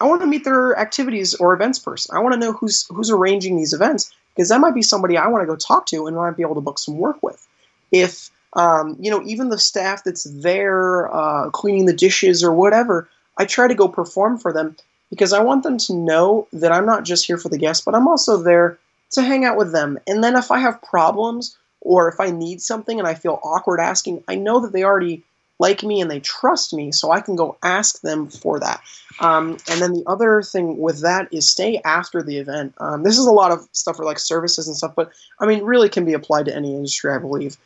I want to meet their activities or events person. I want to know who's who's arranging these events because that might be somebody I want to go talk to and might be able to book some work with. If um, you know, even the staff that's there uh, cleaning the dishes or whatever, I try to go perform for them because I want them to know that I'm not just here for the guests, but I'm also there to hang out with them. And then if I have problems or if I need something and I feel awkward asking, I know that they already like me and they trust me, so I can go ask them for that. Um, and then the other thing with that is stay after the event. Um, this is a lot of stuff for like services and stuff, but I mean, really can be applied to any industry, I believe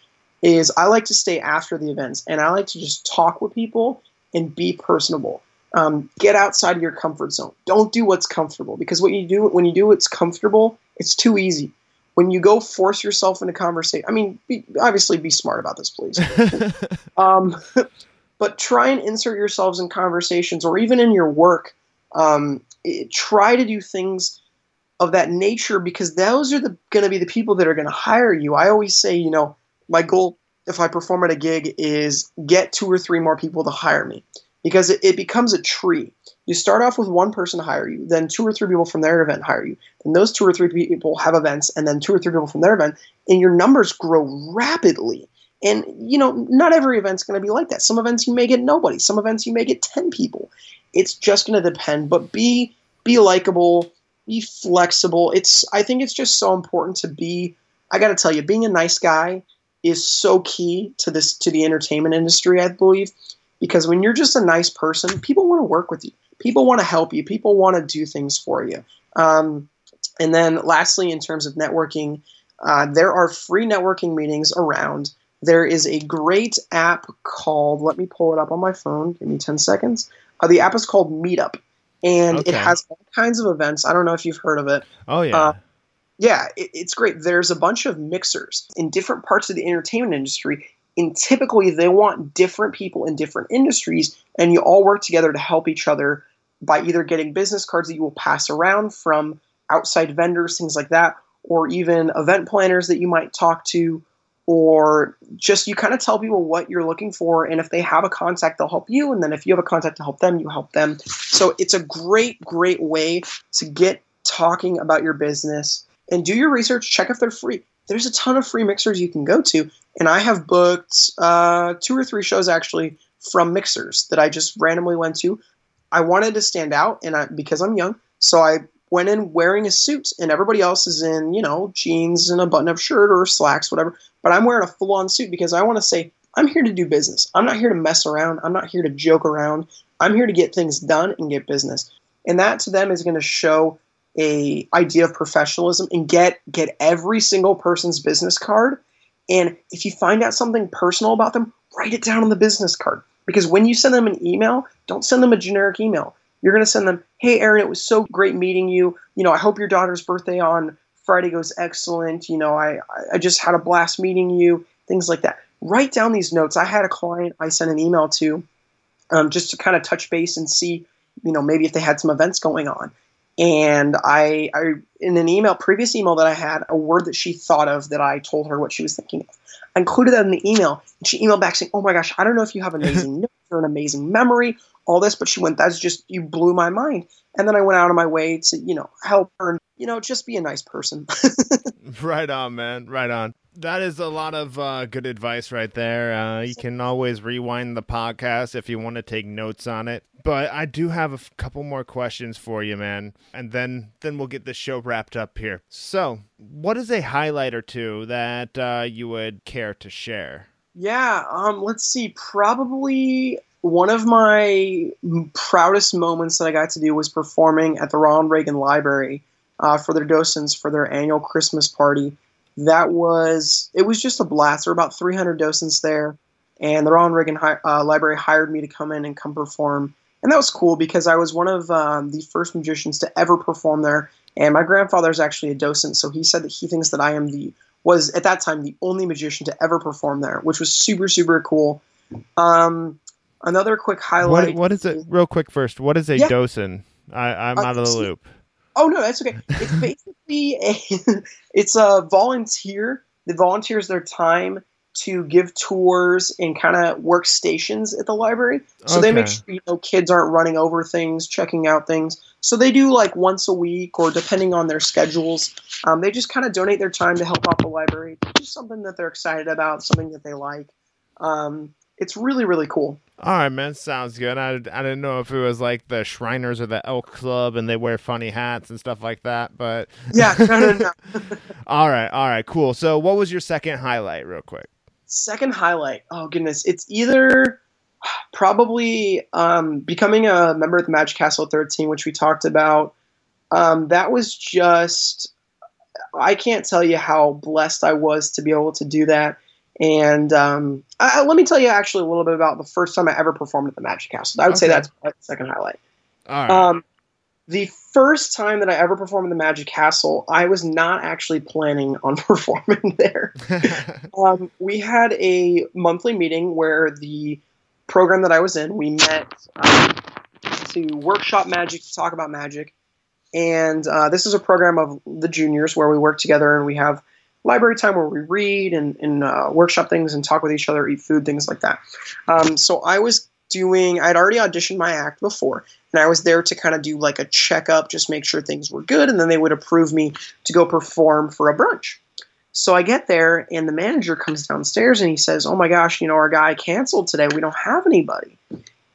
is I like to stay after the events and I like to just talk with people and be personable. Um, get outside of your comfort zone. Don't do what's comfortable because what you do when you do what's comfortable, it's too easy. When you go force yourself into conversation, I mean, be, obviously be smart about this, please. um, but try and insert yourselves in conversations or even in your work. Um, it, try to do things of that nature because those are going to be the people that are going to hire you. I always say, you know, my goal if I perform at a gig is get two or three more people to hire me because it, it, becomes a tree. You start off with one person hire you, then two or three people from their event hire you, then those two or three people have events, and then two or three people from their event, and your numbers grow rapidly. And you know, not every event's going to be like that. Some events you may get nobody. Some events you may get ten people. It's just going to depend. But be be likable, be flexible. It's I think it's just so important to be. I got to tell you, being a nice guy is so key to this to the entertainment industry, I believe, because when you're just a nice person, people want to work with you. People want to help you. People want to do things for you. Um, and then, lastly, in terms of networking, uh, there are free networking meetings around. There is a great app called, let me pull it up on my phone. Give me 10 seconds. Uh, the app is called Meetup, and okay. it has all kinds of events. I don't know if you've heard of it. Oh, yeah. Uh, yeah, it, it's great. There's a bunch of mixers in different parts of the entertainment industry, and typically they want different people in different industries, and you all work together to help each other by either getting business cards that you will pass around from outside vendors, things like that, or even event planners that you might talk to, or just you kind of tell people what you're looking for, and if they have a contact, they'll help you, and then if you have a contact to help them, you help them. So it's a great, great way to get talking about your business and do your research. Check if they're free. There's a ton of free mixers you can go to, and I have booked uh, two or three shows actually from mixers that I just randomly went to. I wanted to stand out, and I, because I'm young, so I went in wearing a suit, and everybody else is in you know jeans and a button-up shirt or slacks, whatever. But I'm wearing a full-on suit because I want to say I'm here to do business. I'm not here to mess around. I'm not here to joke around. I'm here to get things done and get business. And that to them is going to show a idea of professionalism and get get every single person's business card. And if you find out something personal about them write it down on the business card. Because when you send them an email don't send them a generic email. You're going to send them hey aaron it was so great meeting you. You know i hope your daughter's birthday on friday goes excellent. You know i i just had a blast meeting you things like that. Write down these notes. I had a client i sent an email to um, just to kind of touch base and see you know maybe if they had some events going on And I, I, in an email, previous email that I had, a word that she thought of that I told her what she was thinking of. I included that in the email, and she emailed back saying, "Oh my gosh, I don't know if you have amazing notes or an amazing memory, all this," but she went, "That's just you blew my mind." And then I went out of my way to, you know, help her and, you know, just be a nice person. right on, man. Right on. That is a lot of uh, good advice right there. Uh, you can always rewind the podcast if you want to take notes on it. But I do have a f- couple more questions for you, man, and then then we'll get the show wrapped up here. So, what is a highlight or two that uh, you would care to share? Yeah, um, let's see. Probably one of my proudest moments that I got to do was performing at the Ronald Reagan Library uh, for their docents for their annual Christmas party. That was it was just a blast. There were about 300 docents there, and the Ronald Reagan hi- uh, Library hired me to come in and come perform and that was cool because I was one of um, the first magicians to ever perform there. And my grandfather is actually a docent, so he said that he thinks that I am the was at that time the only magician to ever perform there, which was super super cool. Um, another quick highlight. What, what is it? Real quick first, what is a yeah. docent? I, am uh, out of the loop. Oh no, that's okay. It's basically a it's a volunteer that volunteers their time to give tours and kind of workstations at the library. So okay. they make sure you know kids aren't running over things, checking out things. So they do like once a week or depending on their schedules. Um, they just kind of donate their time to help out the library. Just something that they're excited about, something that they like. Um, it's really really cool. All right, man. Sounds good. I, I didn't know if it was like the Shriners or the Elk Club and they wear funny hats and stuff like that, but yeah, no, no, no. all right, all right, cool. So, what was your second highlight, real quick? Second highlight. Oh goodness, it's either probably um, becoming a member of the Magic Castle 13, which we talked about. Um, that was just. I can't tell you how blessed I was to be able to do that. And um, I, let me tell you actually a little bit about the first time I ever performed at the Magic Castle. I would okay. say that's the second highlight. All right. Um, the first time that I ever performed in the Magic Castle, I was not actually planning on performing there. um, we had a monthly meeting where the program that I was in, we met um, to workshop magic, to talk about magic. And uh, this is a program of the juniors where we work together and we have library time where we read and, and uh, workshop things and talk with each other, eat food, things like that. Um, so I was doing, I'd already auditioned my act before, and I was there to kind of do like a checkup, just make sure things were good, and then they would approve me to go perform for a brunch. So I get there, and the manager comes downstairs and he says, "Oh my gosh, you know our guy canceled today. We don't have anybody."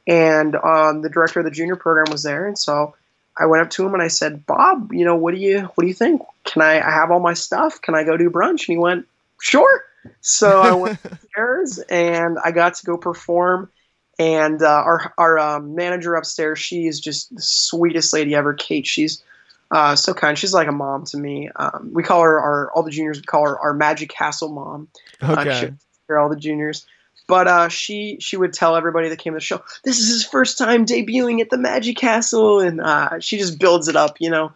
And um, the director of the junior program was there, and so I went up to him and I said, "Bob, you know what do you what do you think? Can I, I have all my stuff? Can I go do brunch?" And he went, "Sure." So I went upstairs and I got to go perform and uh, our our um, manager upstairs, she is just the sweetest lady ever. Kate, she's uh, so kind. She's like a mom to me. Um, we call her our all the juniors. We call her our Magic Castle mom. Uh, okay. Uh, all the juniors. But uh, she she would tell everybody that came to the show, this is his first time debuting at the Magic Castle, and uh, she just builds it up, you know.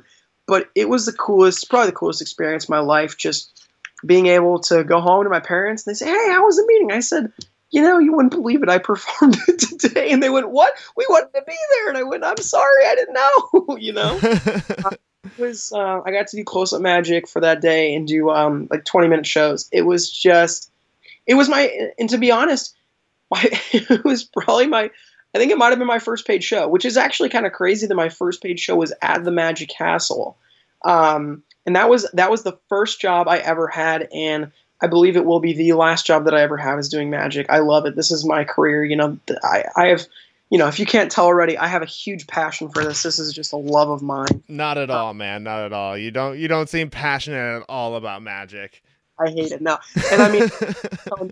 But it was the coolest, probably the coolest experience of my life. Just being able to go home to my parents and they say, "Hey, how was the meeting?" I said, you know, you wouldn't believe it. I performed it today. And they went, what? We wanted to be there. And I went, I'm sorry. I didn't know, you know? it was, uh, I got to do close up magic for that day and do, um, like 20 minute shows. It was just, it was my, and to be honest, my, it was probably my, I think it might have been my first paid show, which is actually kind of crazy that my first paid show was at the Magic Castle. Um, and that was, that was the first job I ever had. And I believe it will be the last job that I ever have is doing magic. I love it. This is my career. You know, I, I have, you know, if you can't tell already, I have a huge passion for this. This is just a love of mine. Not at all, man. Not at all. You don't, you don't seem passionate at all about magic. I hate it now. And I mean,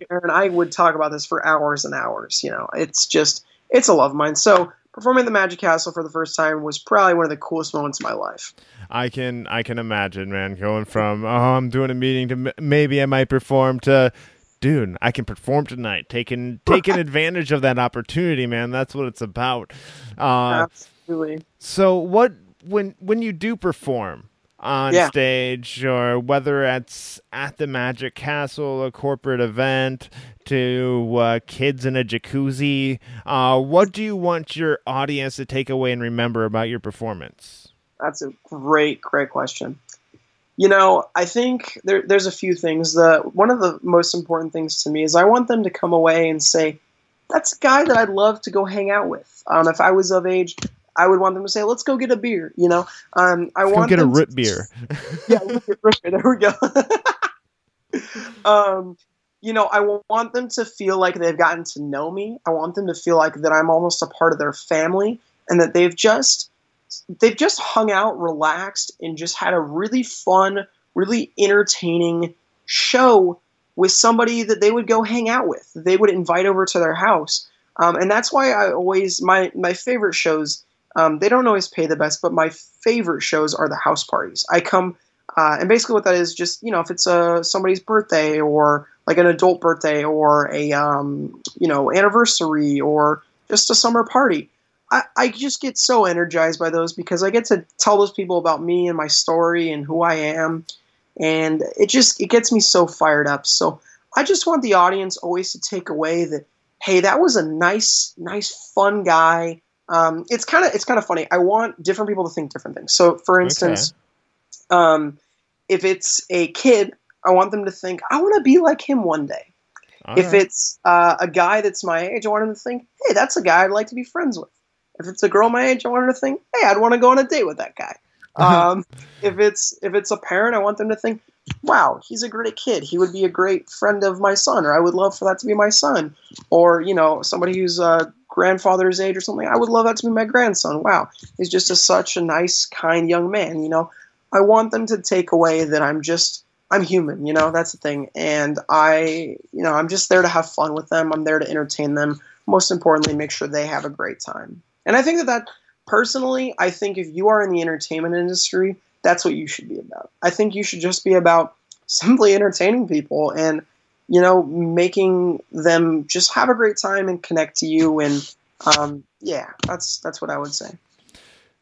Aaron, I would talk about this for hours and hours. You know, it's just, it's a love of mine. So performing the Magic Castle for the first time was probably one of the coolest moments of my life. I can I can imagine, man, going from oh I'm doing a meeting to m- maybe I might perform to dude I can perform tonight. Taking taking advantage of that opportunity, man. That's what it's about. Uh, Absolutely. So what when when you do perform on yeah. stage or whether it's at the Magic Castle, a corporate event, to uh, kids in a jacuzzi, uh, what do you want your audience to take away and remember about your performance? That's a great, great question. You know, I think there, there's a few things. The one of the most important things to me is I want them to come away and say, "That's a guy that I'd love to go hang out with." Um, if I was of age, I would want them to say, "Let's go get a beer." You know, um, I Let's want get a root to- beer. yeah, root beer, there we go. um, you know, I want them to feel like they've gotten to know me. I want them to feel like that I'm almost a part of their family, and that they've just they've just hung out, relaxed, and just had a really fun, really entertaining show with somebody that they would go hang out with. They would invite over to their house, um, and that's why I always my my favorite shows. Um, they don't always pay the best, but my favorite shows are the house parties. I come, uh, and basically what that is, just you know, if it's a somebody's birthday or like an adult birthday or a um, you know anniversary or just a summer party. I, I just get so energized by those because I get to tell those people about me and my story and who I am, and it just it gets me so fired up. So I just want the audience always to take away that hey, that was a nice, nice, fun guy. Um, it's kind of it's kind of funny. I want different people to think different things. So, for instance, um, if it's a kid, I want them to think I want to be like him one day. All if right. it's uh, a guy that's my age, I want them to think, hey, that's a guy I'd like to be friends with. If it's a girl my age, I want her to think, hey, I'd want to go on a date with that guy. Um, if it's if it's a parent, I want them to think, wow, he's a great kid. He would be a great friend of my son, or I would love for that to be my son. Or you know, somebody who's uh, grandfather's age or something. I would love that to be my grandson. Wow, he's just a, such a nice, kind young man. You know, I want them to take away that I'm just I'm human. You know, that's the thing, and I you know I'm just there to have fun with them. I'm there to entertain them. Most importantly, make sure they have a great time. And I think that that personally, I think if you are in the entertainment industry, that's what you should be about. I think you should just be about simply entertaining people and you know making them just have a great time and connect to you and um, yeah that's that's what i would say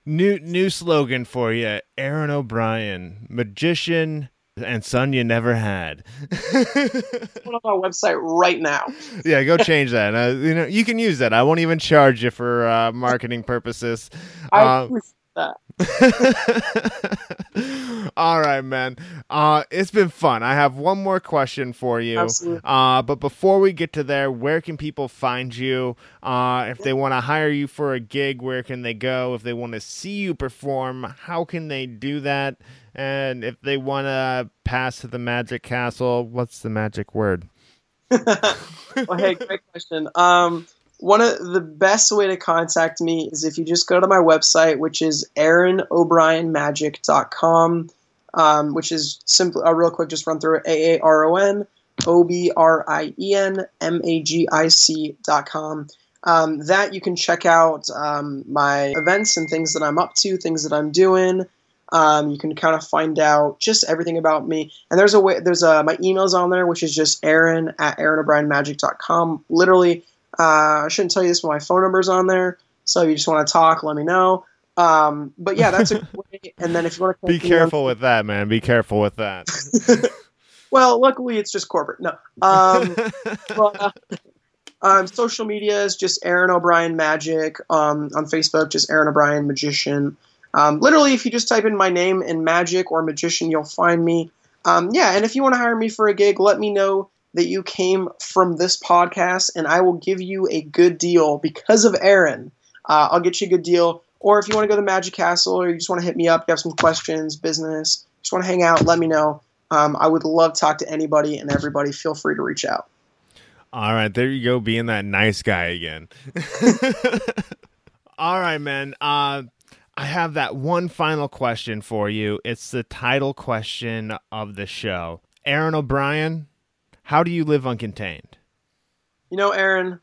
New new slogan for you, Aaron O'Brien, magician and son you never had. Put on my website right now yeah, go change that. Uh, you know, you can use that. I won't even charge you for uh, marketing purposes. i Um, appreciate that All right, man. Uh, it's been fun. I have one more question for you. Absolutely. Uh, but before we get to there, where can people find you? Uh, if they want to hire you for a gig, where can they go? If they want to see you perform, how can they do that? And if they want to pass to the Magic Castle, what's the magic word? well, hey, great question. Um, one of the best way to contact me is if you just go to my website, which is AaronO'BrienMagic.com, um, which is simply, uh, real quick, just run through it A A R O N O B R I E N M A G I C.com. Um, that you can check out um, my events and things that I'm up to, things that I'm doing. Um, you can kind of find out just everything about me. And there's a way, there's a, my email's on there, which is just Aaron at AaronO'BrienMagic.com. Literally, uh, I shouldn't tell you this, but my phone number's on there. So if you just want to talk, let me know. Um, but yeah, that's a good way. And then if you want to Be careful with that, man. Be careful with that. well, luckily it's just corporate. No. Um, but, uh, um, social media is just Aaron O'Brien Magic. Um, on Facebook, just Aaron O'Brien Magician. Um, literally, if you just type in my name and magic or magician, you'll find me. Um, yeah, and if you want to hire me for a gig, let me know that you came from this podcast, and I will give you a good deal because of Aaron. Uh, I'll get you a good deal. Or if you want to go to Magic Castle, or you just want to hit me up, you have some questions, business, just want to hang out, let me know. Um, I would love to talk to anybody and everybody. Feel free to reach out. All right, there you go, being that nice guy again. All right, man. Uh, I have that one final question for you. It's the title question of the show. Aaron O'Brien, how do you live uncontained? You know, Aaron,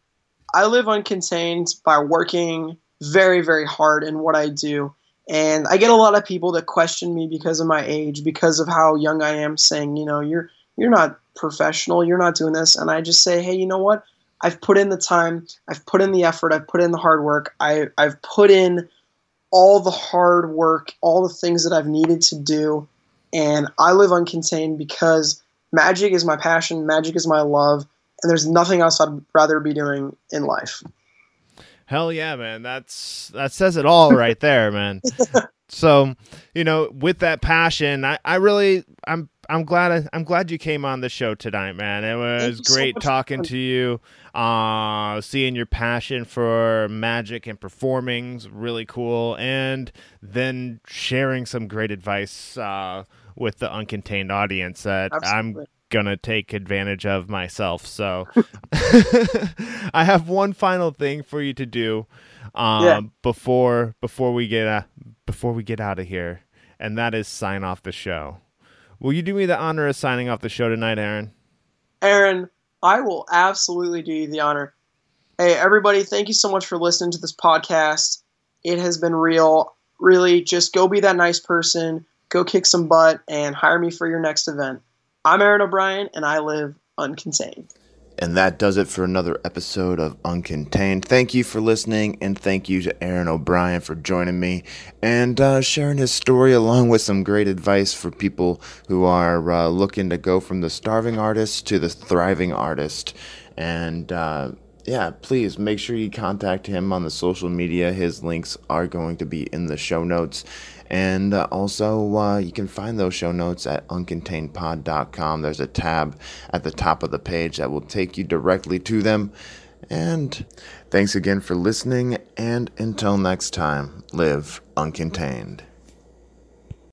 I live uncontained by working very, very hard in what I do. And I get a lot of people that question me because of my age, because of how young I am, saying, you know, you're you're not professional, you're not doing this. And I just say, hey, you know what? I've put in the time, I've put in the effort, I've put in the hard work, I, I've put in all the hard work, all the things that I've needed to do, and I live uncontained because magic is my passion, magic is my love, and there's nothing else I'd rather be doing in life. Hell yeah, man. That's that says it all right there, man. so you know with that passion i, I really i'm i'm glad I, i'm glad you came on the show tonight man it was great so talking to you uh seeing your passion for magic and performing really cool and then sharing some great advice uh with the uncontained audience that Absolutely. i'm gonna take advantage of myself so i have one final thing for you to do um, yeah. before before we get uh, before we get out of here, and that is sign off the show. Will you do me the honor of signing off the show tonight, Aaron? Aaron, I will absolutely do you the honor. Hey, everybody, thank you so much for listening to this podcast. It has been real. Really, just go be that nice person, go kick some butt, and hire me for your next event. I'm Aaron O'Brien, and I live uncontained. And that does it for another episode of Uncontained. Thank you for listening, and thank you to Aaron O'Brien for joining me and uh, sharing his story along with some great advice for people who are uh, looking to go from the starving artist to the thriving artist. And uh, yeah, please make sure you contact him on the social media. His links are going to be in the show notes. And uh, also, uh, you can find those show notes at uncontainedpod.com. There's a tab at the top of the page that will take you directly to them. And thanks again for listening. And until next time, live uncontained.